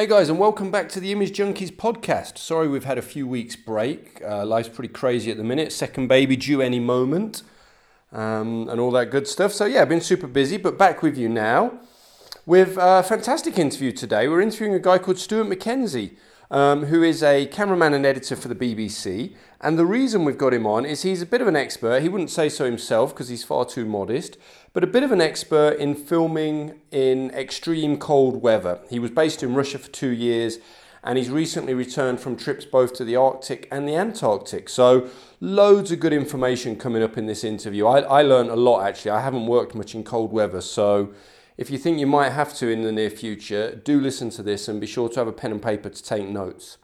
Hey guys, and welcome back to the Image Junkies podcast. Sorry we've had a few weeks break. Uh, life's pretty crazy at the minute. Second baby due any moment, um, and all that good stuff. So yeah, I've been super busy, but back with you now with a fantastic interview today. We're interviewing a guy called Stuart McKenzie um, who is a cameraman and editor for the BBC. And the reason we've got him on is he's a bit of an expert. He wouldn't say so himself because he's far too modest, but a bit of an expert in filming in extreme cold weather. He was based in Russia for two years and he's recently returned from trips both to the Arctic and the Antarctic. So, loads of good information coming up in this interview. I, I learned a lot actually. I haven't worked much in cold weather, so if you think you might have to in the near future, do listen to this and be sure to have a pen and paper to take notes.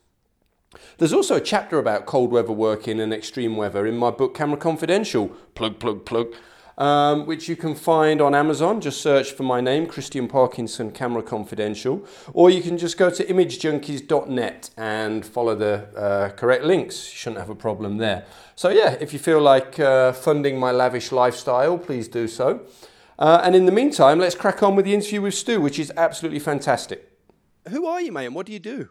There's also a chapter about cold weather working and extreme weather in my book Camera Confidential, plug, plug, plug, um, which you can find on Amazon. Just search for my name, Christian Parkinson Camera Confidential, or you can just go to imagejunkies.net and follow the uh, correct links. You shouldn't have a problem there. So, yeah, if you feel like uh, funding my lavish lifestyle, please do so. Uh, and in the meantime, let's crack on with the interview with Stu, which is absolutely fantastic. Who are you, mate, and what do you do?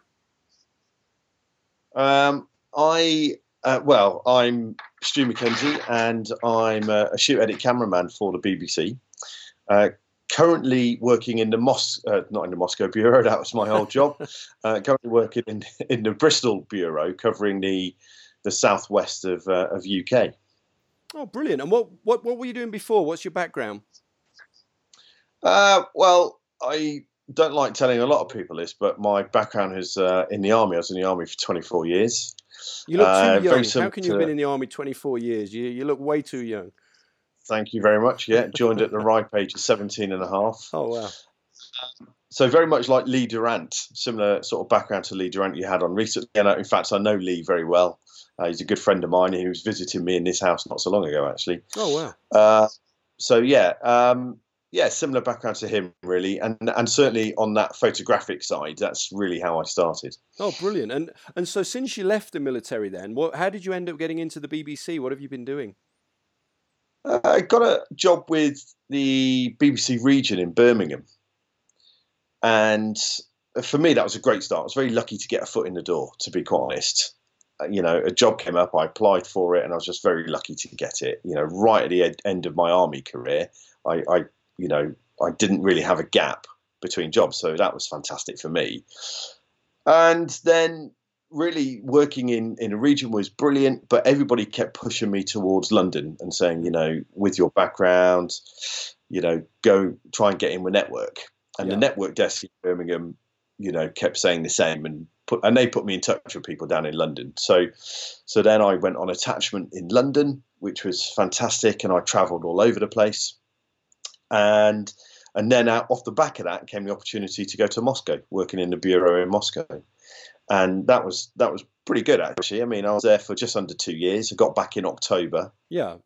Um, I uh, well, I'm Stu McKenzie, and I'm a, a shoot edit cameraman for the BBC. Uh, currently working in the Mos, uh, not in the Moscow bureau. That was my old job. Uh, currently working in in the Bristol bureau, covering the the southwest of uh, of UK. Oh, brilliant! And what what what were you doing before? What's your background? Uh, well, I don't like telling a lot of people this, but my background is uh, in the army. I was in the army for 24 years. You look too uh, young. How can you have been in the army 24 years? You, you look way too young. Thank you very much. Yeah, joined at the ripe age of 17 and a half. Oh, wow. So very much like Lee Durant, similar sort of background to Lee Durant you had on recently. And in fact, I know Lee very well. Uh, he's a good friend of mine. He was visiting me in this house not so long ago, actually. Oh wow! Uh, so yeah, um, yeah, similar background to him, really, and and certainly on that photographic side, that's really how I started. Oh, brilliant! And and so since you left the military, then, what? How did you end up getting into the BBC? What have you been doing? Uh, I got a job with the BBC region in Birmingham, and for me, that was a great start. I was very lucky to get a foot in the door, to be quite honest. Uh, you know, a job came up, I applied for it, and I was just very lucky to get it. You know, right at the end of my army career, I, I you know, I didn't really have a gap between jobs, so that was fantastic for me. And then really working in in a region was brilliant, but everybody kept pushing me towards London and saying, you know, with your background, you know, go try and get in with network. And yeah. the network desk in Birmingham, you know, kept saying the same and put and they put me in touch with people down in London. So so then I went on attachment in London, which was fantastic, and I travelled all over the place and and then out off the back of that came the opportunity to go to Moscow, working in the bureau in Moscow, and that was that was pretty good actually. I mean, I was there for just under two years. I got back in October. Yeah,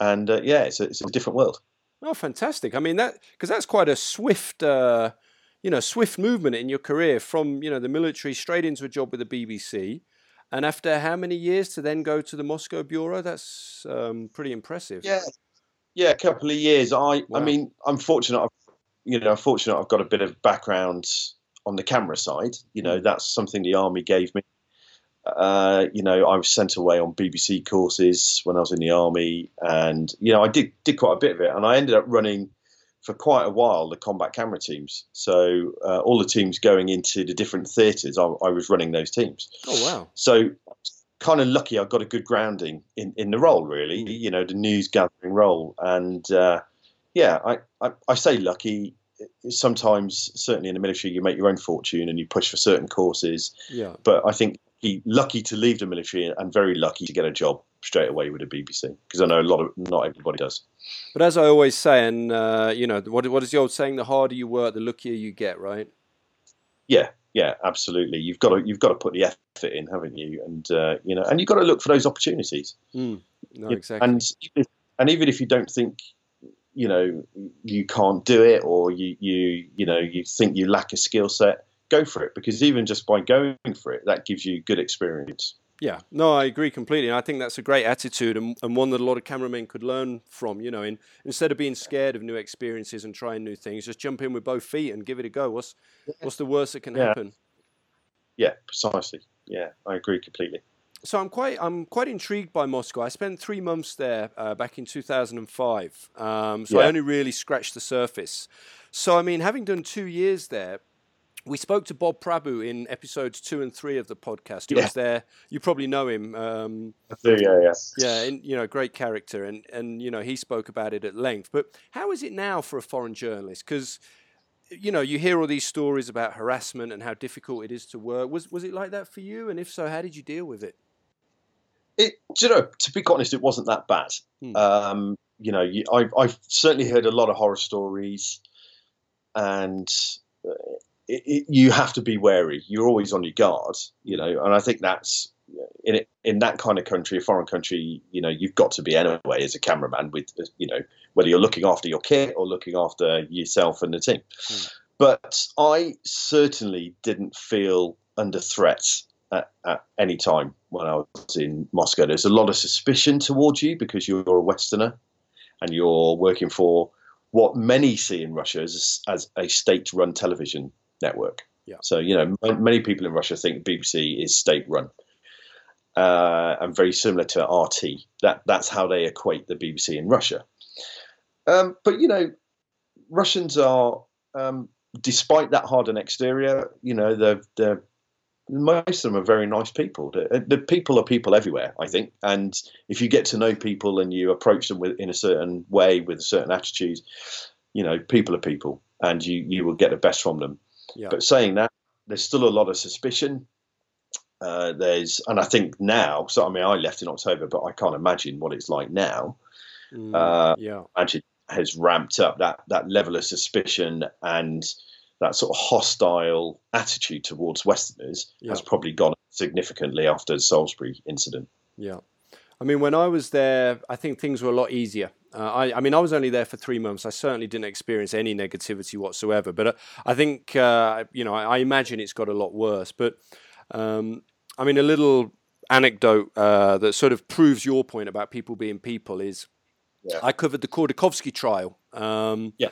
and uh, yeah, it's a, it's a different world. Oh, fantastic! I mean that because that's quite a swift. Uh, you know, swift movement in your career from you know the military straight into a job with the BBC, and after how many years to then go to the Moscow bureau? That's um, pretty impressive. Yeah, yeah, a couple of years. I, wow. I mean, I'm fortunate. I've, you know, fortunate. I've got a bit of background on the camera side. You know, mm. that's something the army gave me. Uh, you know, I was sent away on BBC courses when I was in the army, and you know, I did did quite a bit of it, and I ended up running for quite a while the combat camera teams. So uh, all the teams going into the different theatres, I, I was running those teams. Oh wow! So kind of lucky I got a good grounding in, in the role, really, you know, the news gathering role. And uh, yeah, I, I, I, say lucky. Sometimes, certainly in the military, you make your own fortune and you push for certain courses. Yeah. But I think lucky to leave the military and very lucky to get a job straight away with the BBC because I know a lot of not everybody does. But as I always say, and uh, you know, what what is the old saying? The harder you work, the luckier you get, right? Yeah, yeah, absolutely. You've got to you've got to put the effort in, haven't you? And uh, you know, and you've got to look for those opportunities. Mm, no, exactly. And and even if you don't think you know you can't do it, or you you you know you think you lack a skill set, go for it because even just by going for it, that gives you good experience. Yeah, no, I agree completely. And I think that's a great attitude and, and one that a lot of cameramen could learn from. You know, in, instead of being scared of new experiences and trying new things, just jump in with both feet and give it a go. What's what's the worst that can Yeah. happen? Yeah, precisely. Yeah, I agree completely. So I'm quite I'm quite intrigued by Moscow. I spent three months there uh, back in 2005. Um, so I only really scratched the surface. So I mean, having done two years there, we spoke to Bob Prabhu in episodes two and three of the podcast. He Yeah. was there. You probably know him. Um, Yeah, yeah, yeah. yeah, and, you know, great character, and and you know he spoke about it at length. But how is it now for a foreign journalist? Because you know you hear all these stories about harassment and how difficult it is to work. Was was it like that for you? And if so, how did you deal with it? It, you know, to be honest, it wasn't that bad. Hmm. Um, you know, I've, I've certainly heard a lot of horror stories, and uh, it, it, you have to be wary. You're always on your guard, you know, and I think that's in it, in that kind of country, a foreign country, you know, you've got to be anyway as a cameraman with, you know, whether you're looking after your kit or looking after yourself and the team. Hmm. But I certainly didn't feel under threat at, at any time when I was in Moscow. There's a lot of suspicion towards you because you're a Westerner and you're working for what many see in Russia as, as a state-run television network. Yeah. So you know, m- many people in Russia think BBC is state-run, uh, and very similar to RT. That that's how they equate the BBC in Russia. Um, but you know, Russians are, um, despite that hardened exterior, you know, they're, they're most of them are very nice people. The, the people are people everywhere, I think. And if you get to know people and you approach them with, in a certain way with a certain attitude, you know, people are people, and you you will get the best from them. Yeah. But saying that, there's still a lot of suspicion. Uh, there's, and I think now. So I mean, I left in October, but I can't imagine what it's like now. Mm, Uh, yeah, Imagine has ramped up that that level of suspicion and that sort of hostile attitude towards Westerners has probably gone significantly after the Salisbury incident. yeah. I mean, when I was there, I think things were a lot easier. Uh, I, I mean, I was only there for three months. I certainly didn't experience any negativity whatsoever. But uh, I think, uh, you know, I, I imagine it's got a lot worse. But um, I mean, a little anecdote uh, that sort of proves your point about people being people is Yeah. I covered the Khodorkovsky trial. Um, Yeah.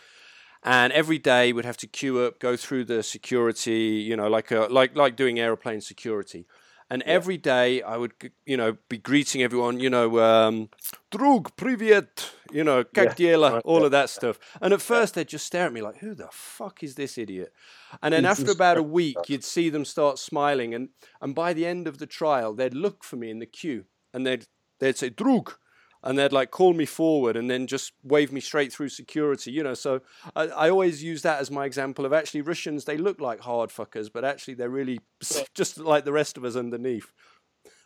And every day we'd have to queue up, go through the security, you know, like a, like like doing aeroplane security. And yeah. every day I would, you know, be greeting everyone, you know, um, Drug, Privyet, you know, Kak yeah. all of that stuff. And at first they'd just stare at me like, who the fuck is this idiot? And then mm. after about a week, you'd see them start smiling. And, and by the end of the trial, they'd look for me in the queue and they'd, they'd say, Drug, and they'd like call me forward and then just wave me straight through security, you know. So I, I always use that as my example of actually Russians, they look like hard fuckers, but actually they're really just like the rest of us underneath.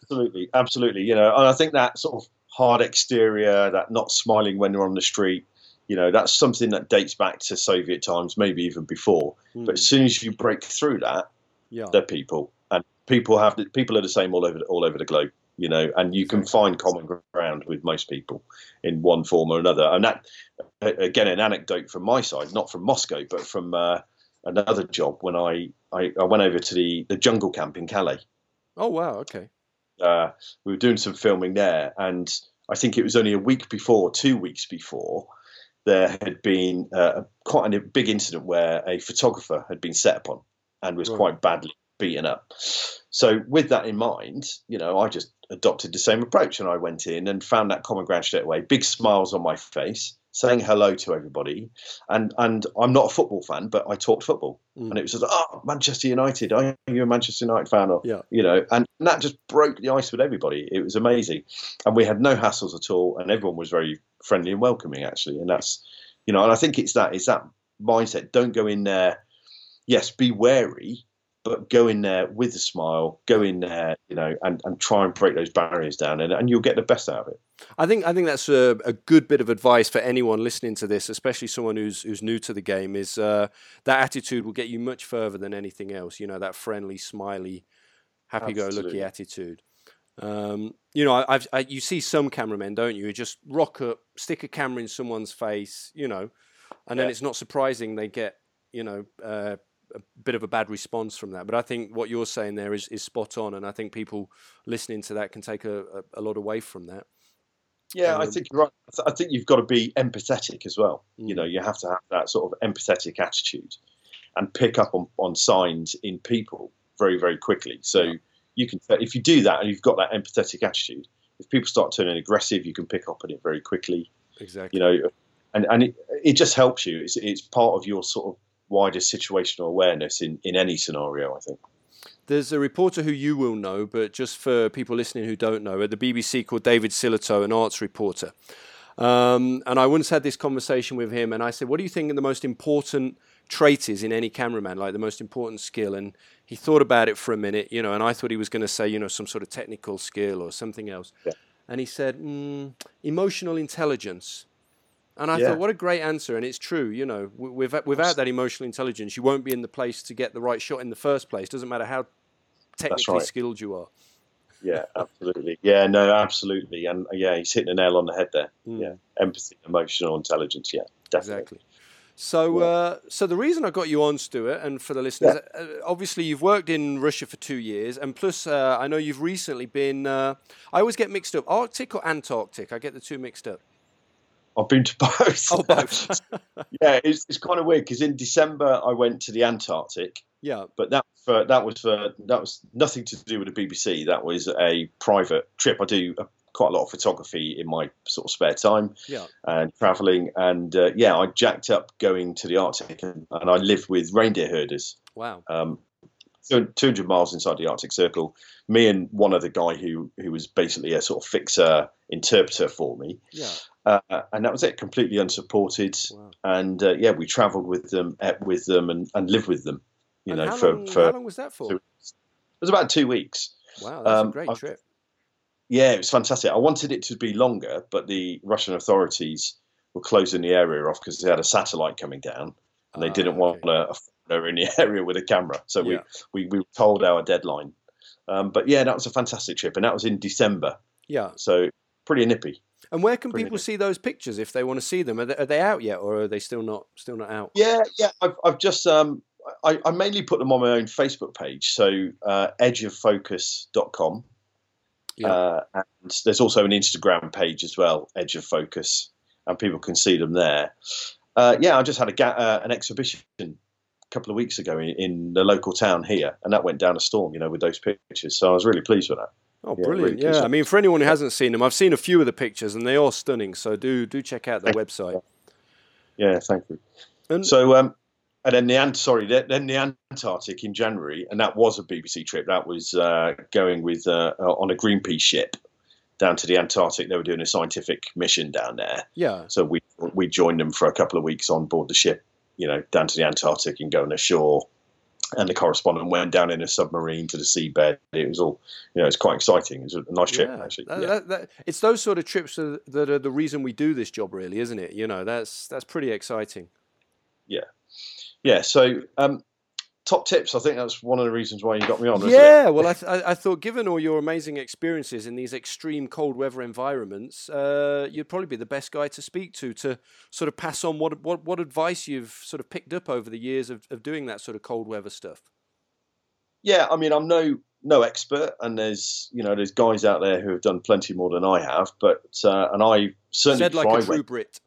Absolutely, absolutely. You know, and I think that sort of hard exterior, that not smiling when you're on the street, you know, that's something that dates back to Soviet times, maybe even before. Mm, But as soon as you break through that, yeah. they're people, and people have people are the same all over all over the globe. You know, and you can find common ground with most people in one form or another. And that, again, an anecdote from my side, not from Moscow, but from uh, another job when I, I I went over to the the jungle camp in Calais. Oh, wow. Okay. uh, we were doing some filming there, and I think it was only a week before, two weeks before, there had been uh, quite a big incident where a photographer had been set upon and was Right. quite badly beaten up. So, with that in mind, you know, I just adopted the same approach, and I went in and found that common ground straight away. Big smiles on my face, saying hello to everybody, and and I'm not a football fan, but I talked football, Mm. and it was just oh Manchester United, are you a Manchester United fan? Or Yeah. you know, and that just broke the ice with everybody. It was amazing, and we had no hassles at all, and everyone was very friendly and welcoming actually. And that's, you know, and I think it's that it's that mindset. Don't go in there. Yes, be wary, but go in there with a smile. Go in there, you know, and, and try and break those barriers down, and, and you'll get the best out of it. I think I think that's a, a good bit of advice for anyone listening to this, especially someone who's who's new to the game. Is uh, that attitude will get you much further than anything else. You know, that friendly, smiley, happy-go-lucky attitude. Um, you know, I, I've, I, you see some cameramen, don't you? who Just rock up, stick a camera in someone's face, you know, and then it's not surprising they get, you know, uh, a bit of a bad response from that. But I think what you're saying there is, is spot on, and I think people listening to that can take a, a, a lot away from that. Yeah, um, I think you're right. I think you've got to be empathetic as well. Mm. You know, you have to have that sort of empathetic attitude and pick up on, on signs in people very, very quickly. So yeah. you can, if you do that and you've got that empathetic attitude, if people start turning aggressive, you can pick up on it very quickly. Exactly. You know, and and it, it just helps you. It's it's part of your sort of wider situational awareness in in any scenario. I think. There's a reporter who you will know, but just for people listening who don't know, at the BBC called David Sillito, an arts reporter. Um, and I once had this conversation with him, and I said, "What do you think the most important trait is in any cameraman, like the most important skill?" And he thought about it for a minute, you know, and I thought he was going to say, you know, some sort of technical skill or something else. Yeah. And he said, mm, emotional intelligence. And I yeah. thought, what a great answer. And it's true, you know, without, without that emotional intelligence, you won't be in the place to get the right shot in the first place. Doesn't matter how technically right. skilled you are. Yeah, absolutely. Yeah, no, absolutely. And yeah, he's hitting the nail on the head there. Mm. Yeah, empathy, emotional intelligence. Yeah, definitely. Exactly. So, uh, so the reason I got you on, Stuart, and for the listeners, yeah. uh, obviously you've worked in Russia for two years, and plus uh, I know you've recently been. Uh, I always get mixed up, Arctic or Antarctic. I get the two mixed up. I've been to both. Oh, both. yeah, it's, it's kind of weird because in December I went to the Antarctic. Yeah. But that for, that was for that was nothing to do with the BBC. That was a private trip. I do a quite a lot of photography in my sort of spare time yeah. and traveling. And uh, yeah, I jacked up going to the Arctic and, and I lived with reindeer herders. Wow. Um, 200 miles inside the Arctic Circle. Me and one other guy who who was basically a sort of fixer interpreter for me. Yeah. Uh, and that was it, completely unsupported. Wow. And uh, yeah, we travelled with them, ate with them, and, and lived with them. You and know, how for, long, for how long was that for? Two, it was about two weeks. Wow, that's um, a great I, trip. Yeah, it was fantastic. I wanted it to be longer, but the Russian authorities were closing the area off because they had a satellite coming down, and they didn't ah, okay. want a, a foreigner in the area with a camera. So yeah. we, we we told our deadline. Um, but yeah, that was a fantastic trip, and that was in December. Yeah. So pretty nippy. And where can pretty people nippy. see those pictures if they want to see them? Are they, are they, out yet, or are they still not still not out? Yeah, yeah. I've, I've just um, I, I mainly put them on my own Facebook page, so uh, edgeoffocus.com yeah. Uh, and there's also an Instagram page as well, Edge of Focus, and people can see them there. Uh, yeah, I just had a uh, an exhibition couple of weeks ago in, in, the local town here, and that went down a storm, you know, with those pictures. So I was really pleased with that. Oh, yeah, brilliant! Really yeah, I mean, for anyone who hasn't seen them, I've seen a few of the pictures, and they are stunning. So do do check out their website. Yeah, thank you. And, so um, and then the sorry, then the Antarctic in January, and that was a BBC trip. That was uh, going with uh, on a Greenpeace ship down to the Antarctic. They were doing a scientific mission down there. Yeah. So we we joined them for a couple of weeks on board the ship, you know, down to the Antarctic and going ashore. And the correspondent went down in a submarine to the seabed. It was all, you know, it's quite exciting. It was a nice trip, yeah. actually. That, yeah. that, that, it's those sort of trips that are the reason we do this job, really, isn't it? You know, that's that's pretty exciting. Yeah, yeah. So um, top tips. I think that's one of the reasons why you got me on. Yeah. well, I, th- I thought given all your amazing experiences in these extreme cold weather environments, uh, you'd probably be the best guy to speak to to sort of pass on what what what advice you've sort of picked up over the years of, of doing that sort of cold weather stuff. Yeah, I mean, I'm no no expert, and there's you know there's guys out there who have done plenty more than I have, but uh, and I certainly said like a true Brit.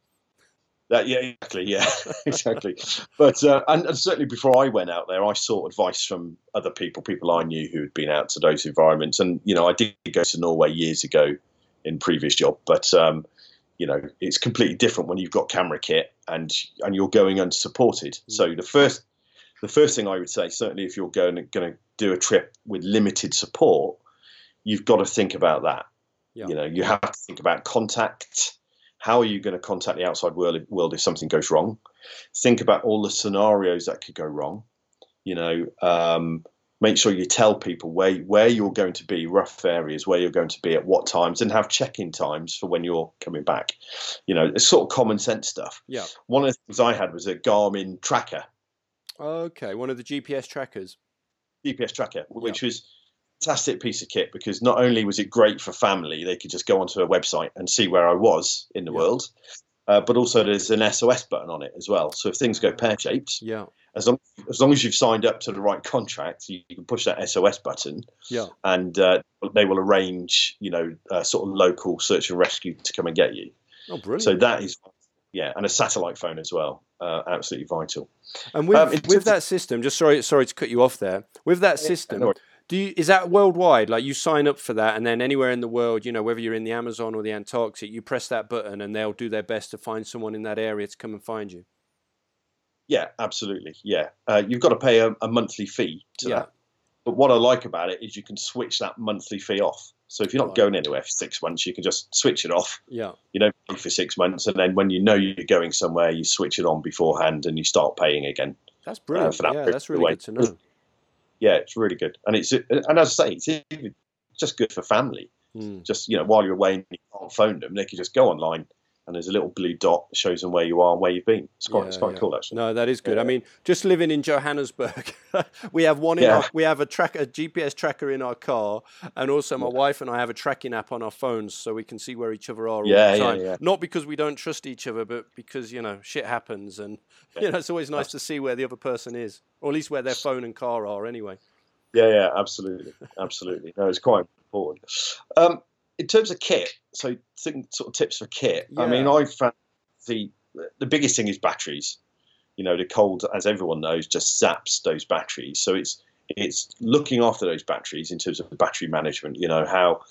That, yeah, exactly. Yeah, exactly. But uh, and, and, certainly before I went out there, I sought advice from other people, people I knew who had been out to those environments. And you know, I did go to Norway years ago in previous job, but um, you know, it's completely different when you've got camera kit and and you're going unsupported. Mm. So the first the first thing I would say, certainly if you're going going to do a trip with limited support, you've got to think about that. Yeah. You know, you have to think about contact how are you going to contact the outside world, world if something goes wrong? Think about all the scenarios that could go wrong. You know, um, make sure you tell people where where you're going to be, rough areas where you're going to be at what times, and have check-in times for when you're coming back. You know, it's sort of common sense stuff. Yeah. One of the things I had was a Garmin tracker. Okay, one of the GPS trackers. GPS tracker, which yeah. was fantastic piece of kit because not only was it great for family, they could just go onto a website and see where I was in the yeah. world, uh, but also there's an SOS button on it as well. So if things go pear shaped, yeah, as long as long as you've signed up to the right contract, you, you can push that SOS button, Yeah. and uh, they will arrange, you know, uh, sort of local search and rescue to come and get you. Oh, brilliant. So that is, yeah, and a satellite phone as well, uh, absolutely vital. and with, um, with that system, just sorry, sorry to cut you off there. With that system, no worries. Do you, is that worldwide? Like you sign up for that, and then anywhere in the world, you know, whether you're in the Amazon or the Antarctic, you press that button, and they'll do their best to find someone in that area to come and find you. Yeah, absolutely. Yeah, uh, you've got to pay a, a monthly fee to Yeah. that. But what I like about it is you can switch that monthly fee off. So if you're not Right. going anywhere for six months, you can just switch it off. Yeah. You don't pay for six months, and then when you know you're going somewhere, you switch it on beforehand and you start paying again. That's brilliant. for that yeah, that's really the good to know. Yeah, it's really good, and it's and as I say, it's even just good for family. Mm. Just you know, while you're away and you can't phone them, they can just go online, and there's a little blue dot that shows them where you are and where you've been. It's quite it's quite yeah. cool actually. No, that is good. I mean, just living in Johannesburg, we have one in Yeah. our, we have a track a GPS tracker in our car, and also my wife and I have a tracking app on our phones, so we can see where each other are all Yeah, the yeah, time. yeah. Not because we don't trust each other, but because you know shit happens, and you know it's always nice to see where the other person is, or at least where their phone and car are. Anyway. Yeah, yeah, absolutely, absolutely. No, it's quite important. Um, in terms of kit, so think, sort of tips for kit. I mean, Yeah. I found the the biggest thing is batteries. You know, the cold, as everyone knows, just zaps those batteries. So it's it's looking after those batteries in terms of battery management. You know how,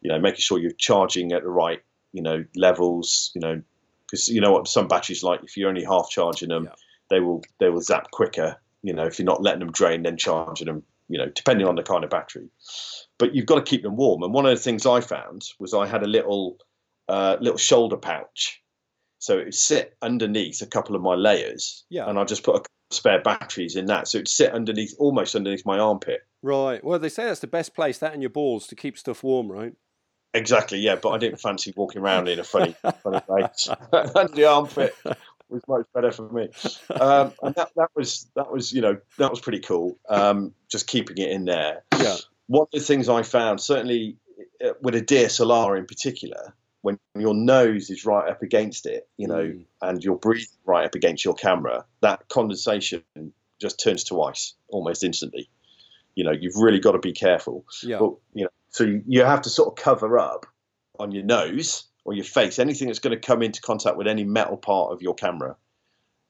you know, making sure you're charging at the right, you know, levels. You know, because you know what some batteries like. If you're only half charging them, Yeah. they will they will zap quicker. You know, if you're not letting them drain, then charging them. You know, depending on the kind of battery. But you've got to keep them warm. And one of the things I found was I had a little uh, little shoulder pouch, so it would sit underneath a couple of my layers, Yeah. and I just put a couple of spare batteries in that, so it'd sit underneath, almost underneath my armpit. Right. Well, they say that's the best place, that and your balls, to keep stuff warm, right? Exactly, yeah. But I didn't fancy walking around in a funny, funny place under the armpit. Was much better for me, um, and that, that was that was you know that was pretty cool. Um, just keeping it in there. Yeah. one of the things I found, certainly uh, with a DSLR in particular, when your nose is right up against it, you know, Mm. and you're breathing right up against your camera, that condensation just turns to ice almost instantly. You know, you've really got to be careful. Yeah. But, you know, so you, you have to sort of cover up on your nose or your face anything that's going to come into contact with any metal part of your camera.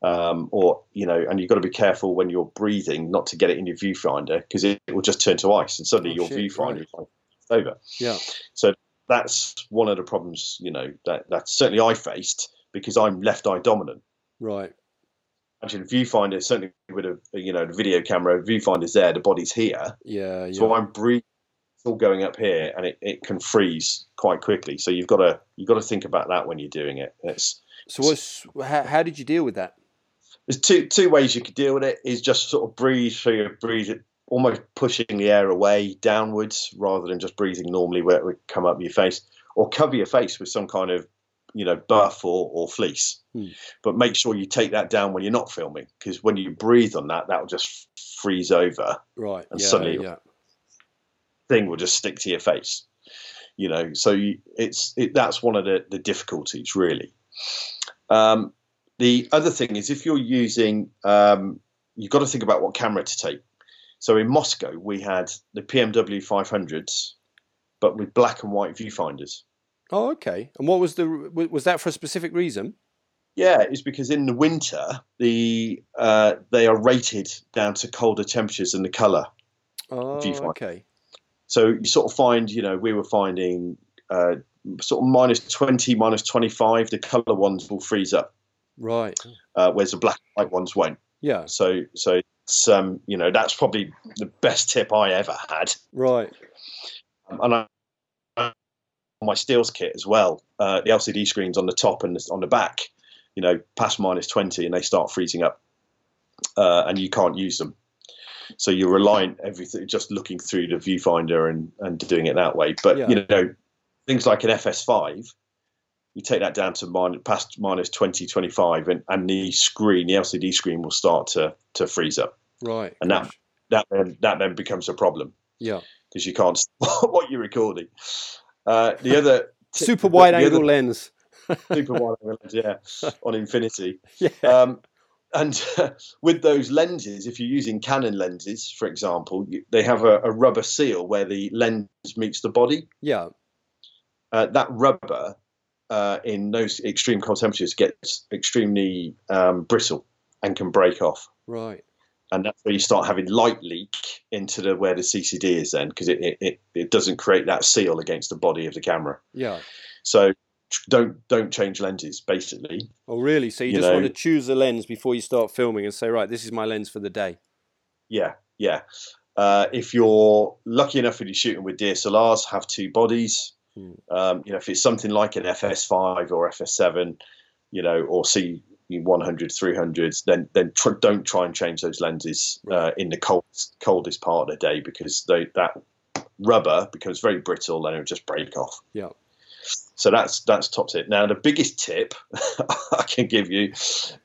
Um, or you know, and you've got to be careful when you're breathing not to get it in your viewfinder because it, it will just turn to ice and suddenly Oh, your shit, viewfinder right. is like over. Yeah. So that's one of the problems, you know, that that certainly I faced because I'm left eye dominant. Right. Imagine viewfinder certainly with a you know the video camera viewfinder's there, the body's here, Yeah. Yeah. so I'm breathing, all going up here, and it, it can freeze quite quickly. So you've got to you've got to think about that when you're doing it. It's so what's how, how did you deal with that? there's two two ways you could deal with it. Is just sort of breathe through your breathe it, almost pushing the air away downwards rather than just breathing normally where it would come up your face, or cover your face with some kind of you know buff or, or fleece. Hmm. But make sure you take that down when you're not filming because when you breathe on that, that will just freeze over. Right. And yeah. suddenly- yeah. Thing will just stick to your face. You know, so you, it's it, that's one of the, the difficulties really. Um, the other thing is if you're using, um, you've got to think about what camera to take. So in Moscow, we had the PMW 500s, but with black and white viewfinders. Oh, okay. And what was the was that for a specific reason? Yeah, it's because in the winter the uh, they are rated down to colder temperatures than the color. Oh, okay. So you sort of find, you know, we were finding uh, sort of minus 20, minus 25. The color ones will freeze up, Right. uh, whereas the black and white ones won't. Yeah. So, so it's, um, you know, that's probably the best tip I ever had. Right. Um, and I, my stills kit as well, uh, the LCD screens on the top and on the back, you know, past minus 20 and they start freezing up uh, and you can't use them. So you're relying everything just looking through the viewfinder and, and doing it that way. But Yeah. you know, things like an FS5, you take that down to minus, past minus 20, 25, and, and the screen, the LCD screen, will start to to freeze up. Right. And that- gosh. That then that then becomes a problem Yeah. because you can't stop what you're recording. Uh, the other Super wide angle lens. super wide angle lens, yeah, on Infinity. Yeah. Um, and with those lenses, if you're using Canon lenses, for example, they have a, a rubber seal where the lens meets the body. Yeah. Uh, that rubber uh, in those extreme cold temperatures gets extremely um, brittle and can break off. Right. And that's where you start having light leak into the where the CCD is then because it, it, it doesn't create that seal against the body of the camera. Yeah. So don't don't change lenses basically. Oh really? So you, you just know, want to choose a lens before you start filming and say, right, this is my lens for the day. Yeah, yeah. Uh, if you're lucky enough and you're shooting with DSLRs, have two bodies. Hmm. Um, you know, if it's something like an FS5 or FS7, you know, or C 100, 300s, then then tr- don't try and change those lenses uh, in the coldest coldest part of the day because they, that rubber becomes very brittle and it'll just break off. Yeah. So that's that's top tip. Now the biggest tip I can give you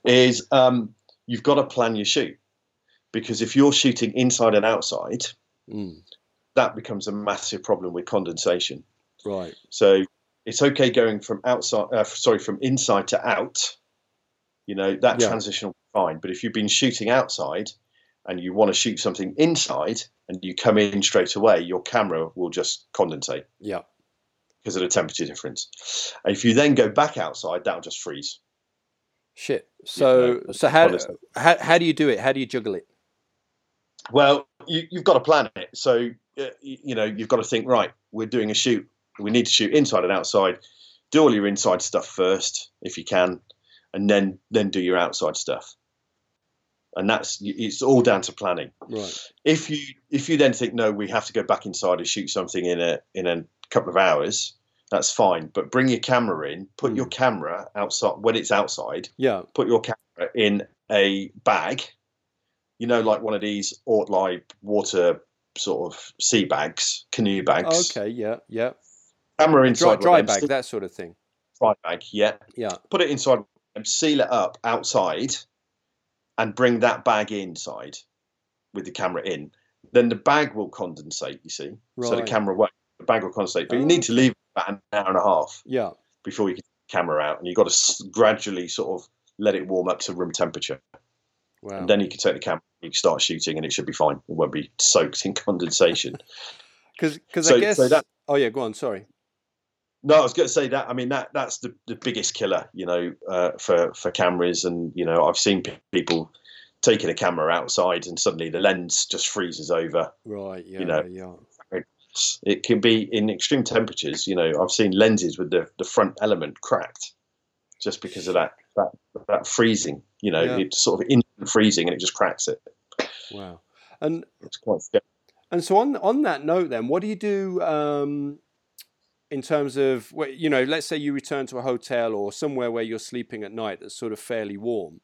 is um, you've got to plan your shoot because if you're shooting inside and outside, mm. that becomes a massive problem with condensation. Right. So it's okay going from outside, uh, sorry, from inside to out. You know that yeah. transition will be fine. But if you've been shooting outside and you want to shoot something inside and you come in straight away, your camera will just condensate. Yeah because of the temperature difference. And if you then go back outside, that'll just freeze. Shit. So you know, so how, how how do you do it? How do you juggle it? Well, you, have got to plan it. So uh, you know you've got to think right. We're doing a shoot. We need to shoot inside and outside. Do all your inside stuff first, if you can, and then then do your outside stuff. And that's it's all down to planning. Right. If you if you then think no, we have to go back inside and shoot something in a in a couple of hours, that's fine. But bring your camera in, put mm. your camera outside when it's outside. Yeah. Put your camera in a bag, you know, like one of these Ortlieb water sort of sea bags, canoe bags. Okay, yeah, yeah. Camera inside. Dry, dry bag, that sort of thing. Dry bag, yeah. Yeah. Put it inside and seal it up outside and bring that bag inside with the camera in. Then the bag will condensate, you see. Right. So the camera won't will condensate. But you need to leave about an hour and a half. Yeah. Before you get the camera out, and you've got to gradually sort of let it warm up to room temperature. Wow. And then you can take the camera, you can start shooting, and it should be fine. It won't be soaked in condensation. Because, because so, I guess. So that, oh yeah, go on. Sorry. No, I was going to say that. I mean, that that's the, the biggest killer, you know, uh, for for cameras. And you know, I've seen people taking a camera outside, and suddenly the lens just freezes over. Right. Yeah. You know, yeah. It can be in extreme temperatures. You know, I've seen lenses with the, the front element cracked just because of that that, that freezing. You know, yeah. it's sort of instant freezing and it just cracks it. Wow, and it's quite scary. And so on on that note, then, what do you do um, in terms of you know, let's say you return to a hotel or somewhere where you're sleeping at night that's sort of fairly warm.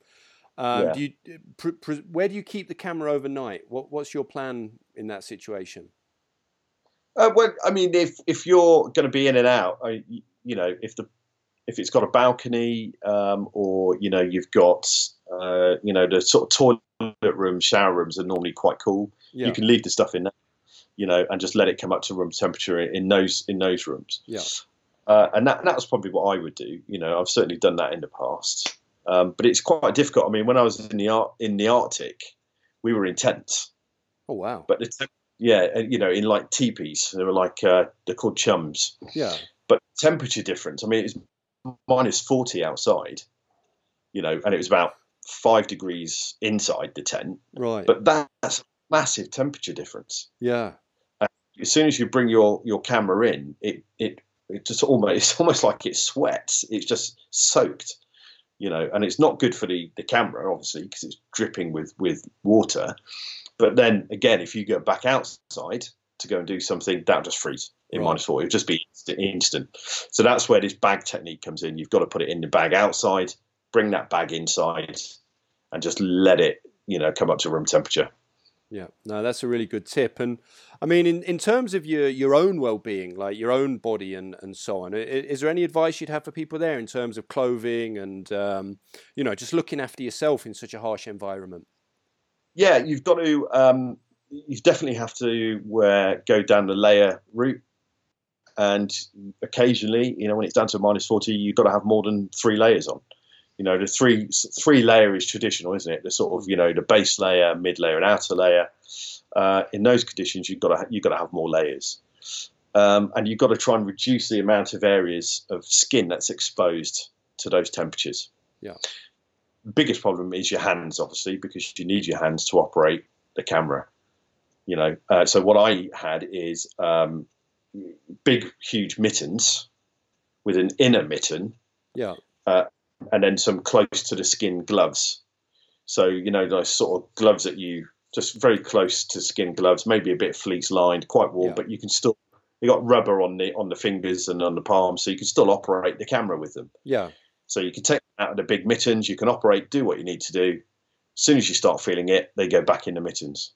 Um, yeah. Do you, pr- pr- where do you keep the camera overnight? What, what's your plan in that situation? Uh, well, I mean, if if you're going to be in and out, I, you know, if the if it's got a balcony um, or you know you've got uh, you know the sort of toilet rooms, shower rooms are normally quite cool. Yeah. You can leave the stuff in there, you know, and just let it come up to room temperature in those in those rooms. Yeah. Uh, and that that's probably what I would do. You know, I've certainly done that in the past, um, but it's quite difficult. I mean, when I was in the in the Arctic, we were in tents. Oh wow! But the, yeah, you know, in like teepees. They were like uh, they're called chums. Yeah. But temperature difference. I mean, it's minus forty outside. You know, and it was about five degrees inside the tent. Right. But that's massive temperature difference. Yeah. And as soon as you bring your your camera in, it it it just almost it's almost like it sweats. It's just soaked. You know, and it's not good for the the camera, obviously, because it's dripping with with water. But then again, if you go back outside to go and do something, that'll just freeze in right. minus four. It'll just be instant. So that's where this bag technique comes in. You've got to put it in the bag outside, bring that bag inside, and just let it, you know, come up to room temperature. Yeah, no, that's a really good tip. And I mean, in, in terms of your, your own well being, like your own body and, and so on, is there any advice you'd have for people there in terms of clothing and, um, you know, just looking after yourself in such a harsh environment? Yeah, you've got to, um, you definitely have to uh, go down the layer route. And occasionally, you know, when it's down to minus 40, you've got to have more than three layers on. You know, the three three layer is traditional, isn't it? The sort of you know the base layer, mid layer, and outer layer. Uh, in those conditions, you've got to you've got to have more layers, um, and you've got to try and reduce the amount of areas of skin that's exposed to those temperatures. Yeah. Biggest problem is your hands, obviously, because you need your hands to operate the camera. You know, uh, so what I had is um, big, huge mittens with an inner mitten. Yeah. Uh, and then some close to the skin gloves. So you know those sort of gloves that you just very close to skin gloves, maybe a bit fleece lined, quite warm, Yeah. but you can still you got rubber on the on the fingers and on the palms, so you can still operate the camera with them. Yeah. So you can take out of the big mittens, you can operate, do what you need to do. As soon as you start feeling it, they go back in the mittens.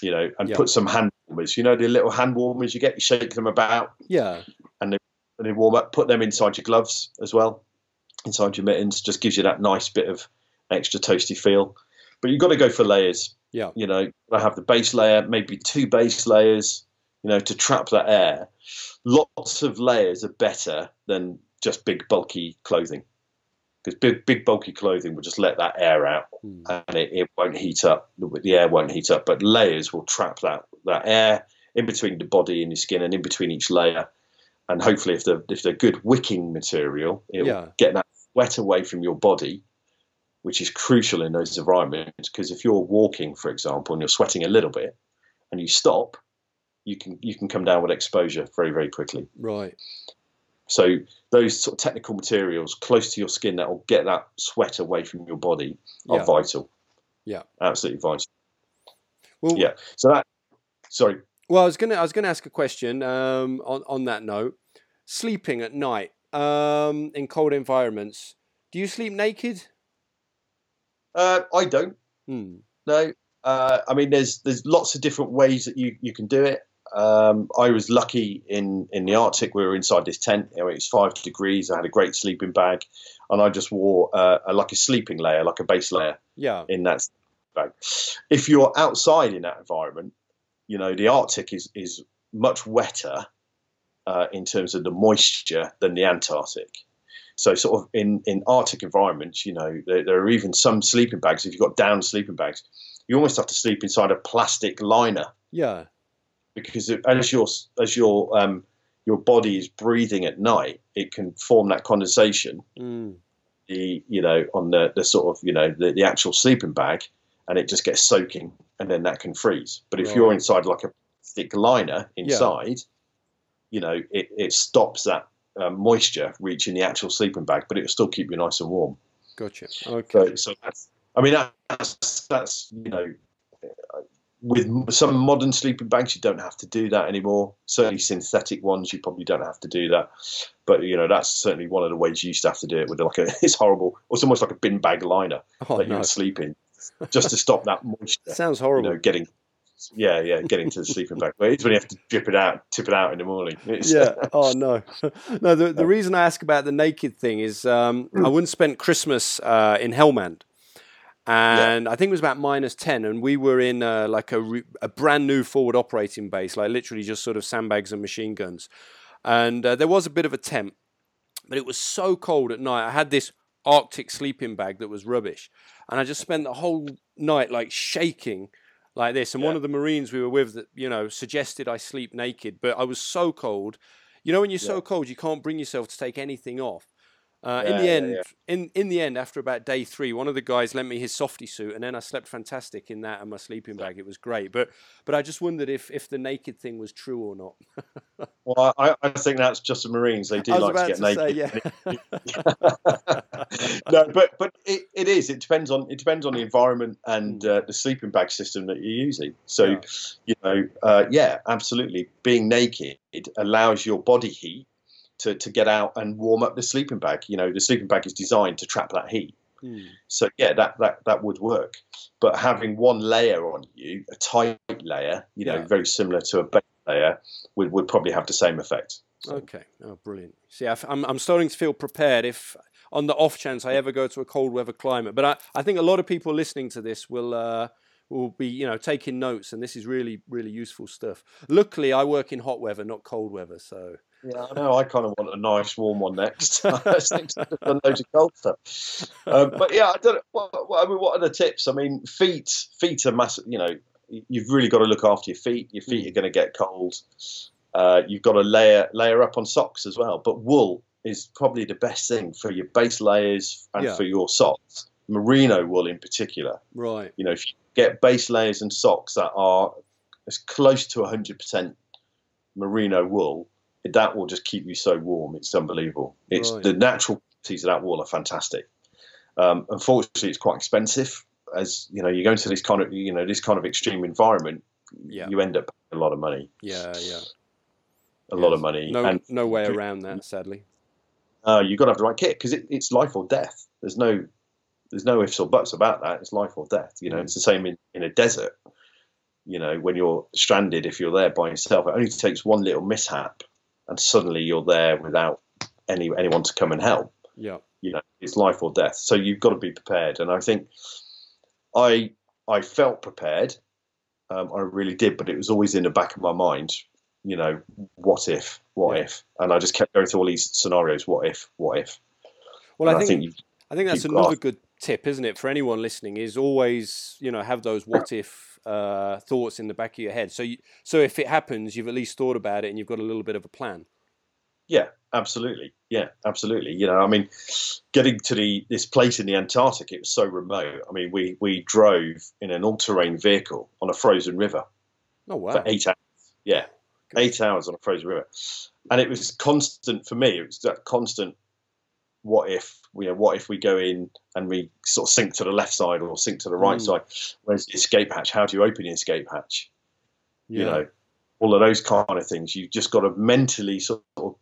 You know, and Yeah. put some hand warmers. You know the little hand warmers you get, you shake them about, Yeah. and they warm up. Put them inside your gloves as well, inside your mittens. Just gives you that nice bit of extra toasty feel. But you've got to go for layers. Yeah. You know, I have the base layer, maybe two base layers. You know, to trap that air. Lots of layers are better than just big bulky clothing, because big big bulky clothing will just let that air out Hmm. and it, it won't heat up. The, air won't heat up, but layers will trap that that air in between the body and your skin, and in between each layer. And hopefully, if they're if they're good wicking material, it Yeah. will get that sweat away from your body, which is crucial in those environments. Because if you're walking, for example, and you're sweating a little bit, and you stop, you can you can come down with exposure very very quickly. Right. So those sort of technical materials close to your skin that will get that sweat away from your body are Yeah. vital. Yeah. absolutely vital. Well, Yeah. So that. Sorry. Well, I was gonna I was gonna ask a question um, on on that note. Sleeping at night um, in cold environments. Do you sleep naked? Uh, I don't. Hmm. No. Uh, I mean, there's there's lots of different ways that you, you can do it. Um, I was lucky in, in the Arctic. We were inside this tent. You know, it was five degrees. I had a great sleeping bag, and I just wore uh, a, like a sleeping layer, like a base layer Yeah. in that bag. If you're outside in that environment, you know the Arctic is is much wetter uh, in terms of the moisture than the Antarctic. So, sort of in, in Arctic environments, you know, there, there are even some sleeping bags. If you've got down sleeping bags, you almost have to sleep inside a plastic liner Yeah. Because as your as your um, your body is breathing at night, it can form that condensation. Mm. The you know on the, the sort of you know the, the actual sleeping bag, and it just gets soaking, and then that can freeze. But if you're inside like a thick liner inside, you know it, it stops that uh, moisture reaching the actual sleeping bag, but it will still keep you nice and warm. Gotcha. Okay. So, so that's, I mean, that's, that's, you know, with some modern sleeping bags, you don't have to do that anymore. Certainly synthetic ones, you probably don't have to do that. But, you know, that's certainly one of the ways you used to have to do it with like a, it's horrible. It's almost like a bin bag liner oh that you no. would sleep in just to stop that moisture, Sounds you horrible. know, getting, yeah, yeah, getting to the sleeping bag. But it's when you have to drip it out, tip it out in the morning. It's, yeah. Oh no. no. The the reason I ask about the naked thing is um. I once spent Christmas uh, in Helmand, and I think it was about minus ten, and we were in uh, like a re- a brand new forward operating base, like literally just sort of sandbags and machine guns, and uh, there was a bit of a temp, but it was so cold at night. I had this Arctic sleeping bag that was rubbish, and I just spent the whole night like shaking like this. And one of the Marines we were with, that you know, suggested I sleep naked, but I was so cold. You know, when you're so cold, you can't bring yourself to take anything off. Uh, in the yeah, end, yeah. in in the end, after about day three, one of the guys lent me his softy suit, and then I slept fantastic in that and my sleeping bag. It was great. But but I just wondered if if the naked thing was true or not. Well, I, I think that's just the Marines. They do like to get to naked. say, yeah. no, but but it, it is. It depends on it depends on the environment and Mm. uh, the sleeping bag system that you're using. So, Yeah. you know, uh, yeah, absolutely. Being naked allows your body heat to, to get out and warm up the sleeping bag. You know, the sleeping bag is designed to trap that heat. Hmm. So yeah, that, that that would work. But having one layer on you, a tight layer, you know, Yeah. very similar to a base layer, would, would probably have the same effect. So, Okay. Oh, brilliant. See, I f- I'm, I'm starting to feel prepared if, on the off chance I ever go to a cold weather climate. But I, I think a lot of people listening to this will uh, will be, you know, taking notes, and this is really, really useful stuff. Luckily, I work in hot weather, not cold weather, so Yeah, I know. I kind of want a nice warm one next. Loads of cold stuff. Um, but yeah, I don't. What, what, I mean, what are the tips? I mean, feet. Feet are massive. You know, you've really got to look after your feet. Your feet are going to get cold. Uh, you've got to layer layer up on socks as well. But wool is probably the best thing for your base layers and Yeah. for your socks. Merino wool in particular. Right. You know, if you get base layers and socks that are as close to 100% merino wool, that will just keep you so warm. It's unbelievable. It's Right. the natural properties of that wall are fantastic. Um, unfortunately, it's quite expensive. As you know, you go into this kind of you know this kind of extreme environment, Yeah. you end up paying a lot of money, Yeah. Yeah. a lot of money, No. and no way around that. Sadly. uh, you've got to have the right kit because it, it's life or death. There's no there's no ifs or buts about that. It's life or death. You know, Mm. it's the same in, in a desert. You know, when you're stranded, if you're there by yourself, it only takes one little mishap, and suddenly you're there without any anyone to come and help. Yeah. You know, it's life or death. So you've got to be prepared. And I think I I felt prepared. Um, I really did, but it was always in the back of my mind. You know, what if? What Yeah. if? And I just kept going through all these scenarios. What if? What if? Well, And I think you, I think that's another got- good tip, isn't it, for anyone listening? Is always you know have those what if uh, thoughts in the back of your head. So you, so if it happens, you've at least thought about it and you've got a little bit of a plan. Yeah, absolutely. Yeah, absolutely. You know, I mean, getting to the this place in the Antarctic, it was so remote. I mean, we we drove in an all-terrain vehicle on a frozen river Oh wow! for eight hours. Yeah, eight hours on a frozen river, and it was constant for me. It was that constant. What if you know? What if we go in and we sort of sink to the left side or sink to the right Mm. side? Where's the escape hatch? How do you open the escape hatch? yeah. you know all of those kind of things you've just got to mentally sort of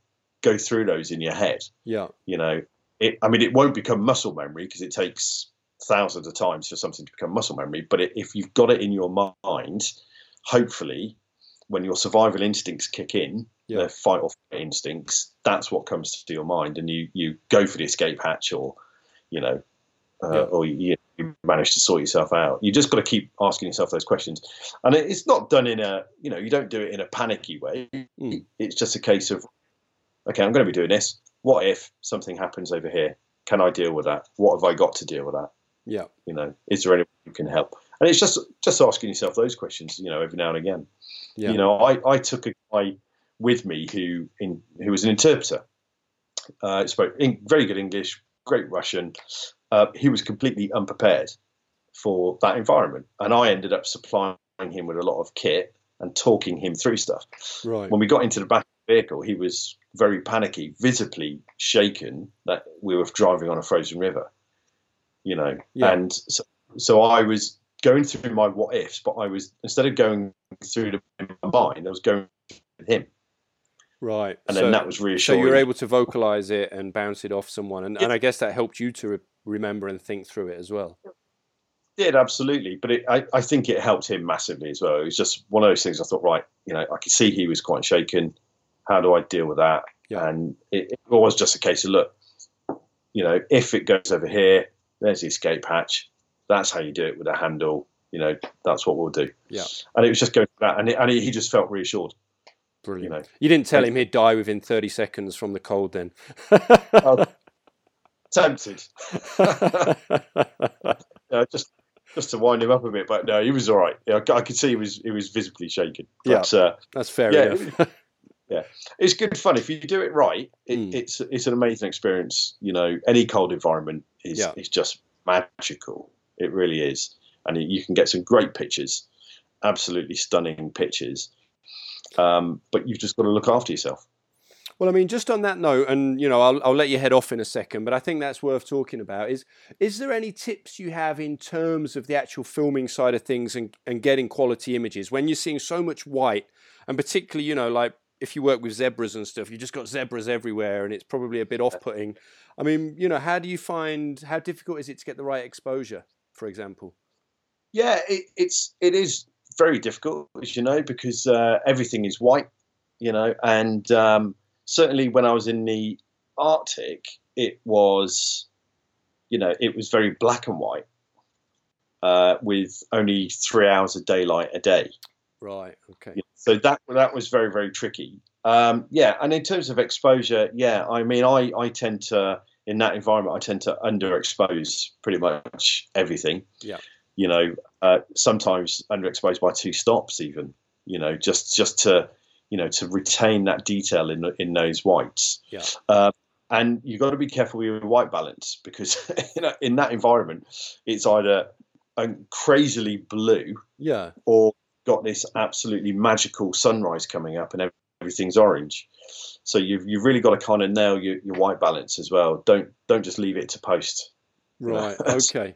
go through those in your head yeah, you know it i mean it won't become muscle memory because it takes thousands of times for something to become muscle memory but it, if you've got it in your mind hopefully when your survival instincts kick in Yeah. the fight or flight instincts that's what comes to your mind and you you go for the escape hatch or you know uh, Yeah. or you, you manage to sort yourself out. You just got to keep asking yourself those questions. And it, it's not done in a you know you don't do it in a panicky way. Mm. it's just a case of okay i'm going to be doing this. What if something happens over here? Can i deal with that? What have i got to deal with that? Yeah, you know is there anyone who can help? And it's just just asking yourself those questions you know every now and again. Yeah. you know i i took a guy with me who in who was an interpreter uh spoke in, very good english great russian uh, he was completely unprepared for that environment and i ended up supplying him with a lot of kit and talking him through stuff right. when we got into the back of the vehicle, he was very panicky, visibly shaken that we were driving on a frozen river. You know, Yeah. and so, so I was going through my what ifs, but I was instead of going through them in my mind, I was going with him, Right. and so, then that was reassuring. so you were able to vocalize it and bounce it off someone, and, and I guess that helped you to re- remember and think through it as well. did absolutely, but it, I, I think it helped him massively as well. It was just one of those things. I thought, right, you know, I could see he was quite shaken. How do I deal with that? Yeah. And it, it was just a case of look, you know, if it goes over here, there's the escape hatch. That's how you do it with a handle. You know, that's what we'll do. Yeah. And it was just going through that, and, it, and he just felt reassured. Brilliant. You know, You didn't tell him he'd die within 30 seconds from the cold then. tempted. yeah, just just to wind him up a bit, but no, he was all right. Yeah, I, I could see he was he was visibly shaken. But, uh, That's fair Yeah, enough. it's good fun if you do it right. It, Mm. It's it's an amazing experience. You know, any cold environment is Yeah. is just magical. It really is, and you can get some great pictures, absolutely stunning pictures. Um, but you've just got to look after yourself. Well, I mean, just on that note, and you know, I'll, I'll let you head off in a second, but I think that's worth talking about. Is is there any tips you have in terms of the actual filming side of things and, and getting quality images when you're seeing so much white, and particularly, you know, like if you work with zebras and stuff, you just got zebras everywhere, and it's probably a bit off-putting. I mean, you know, how do you find how difficult is it to get the right exposure, for example? Yeah, it, it's it is very difficult, as you know, because uh, everything is white, you know, and um, certainly when I was in the Arctic, it was, you know, it was very black and white, uh, with only three hours of daylight a day. Right. Okay. Yeah, so that that was very very tricky. Um, yeah, and in terms of exposure, yeah, I mean, I I tend to in that environment, I tend to underexpose pretty much everything. Yeah. You know, uh, sometimes underexposed by two stops, even. You know, just just to you know to retain that detail in in those whites. Yeah. Uh, and you've got to be careful with your white balance because you know in that environment, it's either crazily blue, yeah, or got this absolutely magical sunrise coming up and everything's orange. So you've you've really got to kind of nail your, your white balance as well. Don't don't just leave it to post. Right. okay.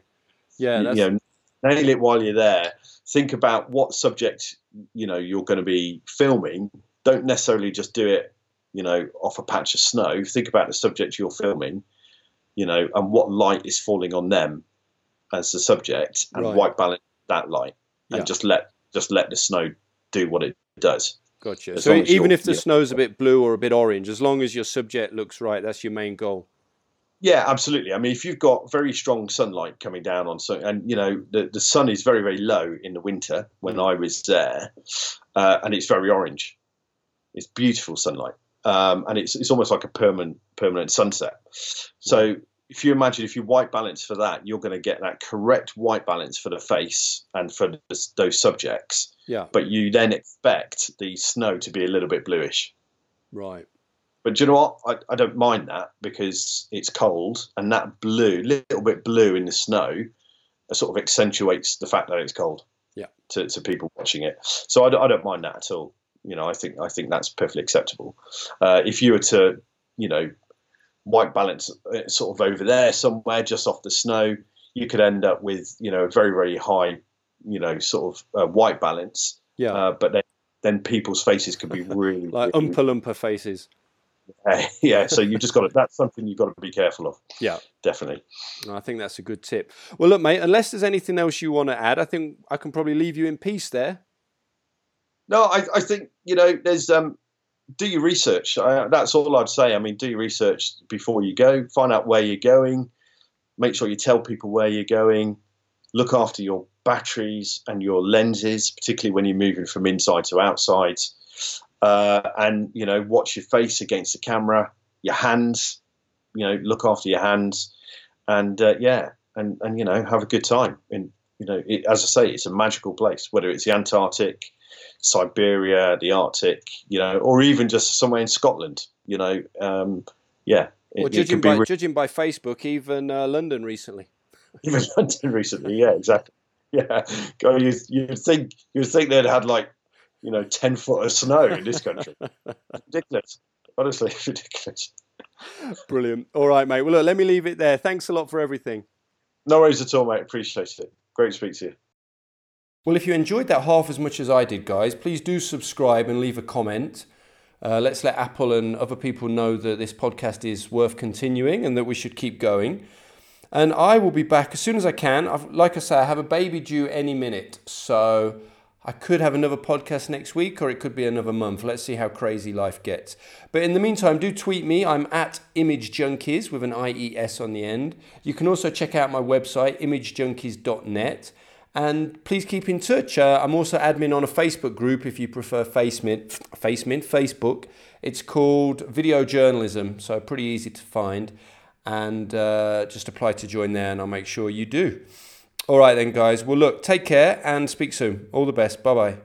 Yeah. That's... You know, nail it while you're there. Think about what subject you know you're going to be filming. Don't necessarily just do it, you know, off a patch of snow. Think about the subject you're filming, you know, and what light is falling on them as the subject, and right. white balance that light, and Yeah. just let just let the snow do what it does. Gotcha. As So even if the yeah. snow's a bit blue or a bit orange, as long as your subject looks right, that's your main goal. Yeah, absolutely. I mean, if you've got very strong sunlight coming down on so, and you know the the sun is very very low in the winter when I was there, uh, and it's very orange. It's beautiful sunlight, um, and it's it's almost like a permanent permanent sunset. So if you imagine if you white balance for that, you're going to get that correct white balance for the face and for the, those subjects. Yeah. But you then expect the snow to be a little bit bluish. Right. But do you know what? I, I don't mind that because it's cold, and that blue, little bit blue in the snow, uh, sort of accentuates the fact that it's cold. Yeah. To, to people watching it, so I don't, I don't mind that at all. You know, I think I think that's perfectly acceptable. Uh, if you were to, you know, white balance sort of over there somewhere just off the snow, you could end up with you know a very very high, you know, sort of uh, white balance. Yeah. Uh, but then then people's faces could be really like really Oompa Loompa faces. yeah, so you just got to, that's something you've got to be careful of. Yeah. Definitely. I think that's a good tip. Well, look, mate, unless there's anything else you want to add, I think I can probably leave you in peace there. No, I, I think, you know, there's, um, do your research. I, that's all I'd say. I mean, do your research before you go, find out where you're going, make sure you tell people where you're going, look after your batteries and your lenses, particularly when you're moving from inside to outside. Uh, and, you know, watch your face against the camera, your hands, you know, look after your hands. And, uh, yeah, and, and, you know, have a good time. And, you know, it, as I say, it's a magical place, whether it's the Antarctic, Siberia, the Arctic, you know, or even just somewhere in Scotland, you know. Um, yeah, it, Well, judging by re- judging by Facebook, even uh, London recently. even London recently. Yeah, exactly. Yeah, God, you you'd think you'd think they'd had like you know ten foot of snow in this country. ridiculous, honestly, ridiculous. Brilliant. All right, mate. Well, look, let me leave it there. Thanks a lot for everything. No worries at all, mate. Appreciate it. Great to speak to you. Well, if you enjoyed that half as much as I did, guys, please do subscribe and leave a comment. Uh, let's let Apple and other people know that this podcast is worth continuing and that we should keep going. And I will be back as soon as I can. I've, like I say, I have a baby due any minute. So I could have another podcast next week or it could be another month. Let's see how crazy life gets. But in the meantime, do tweet me. I'm at Image Junkies with an IES on the end. You can also check out my website, imagejunkies.net. And please keep in touch. Uh, I'm also admin on a Facebook group if you prefer FaceMint, FaceMint, Facebook. It's called Video Journalism, so pretty easy to find. And uh, just apply to join there, and I'll make sure you do. All right, then, guys. Well, look, take care and speak soon. All the best. Bye bye.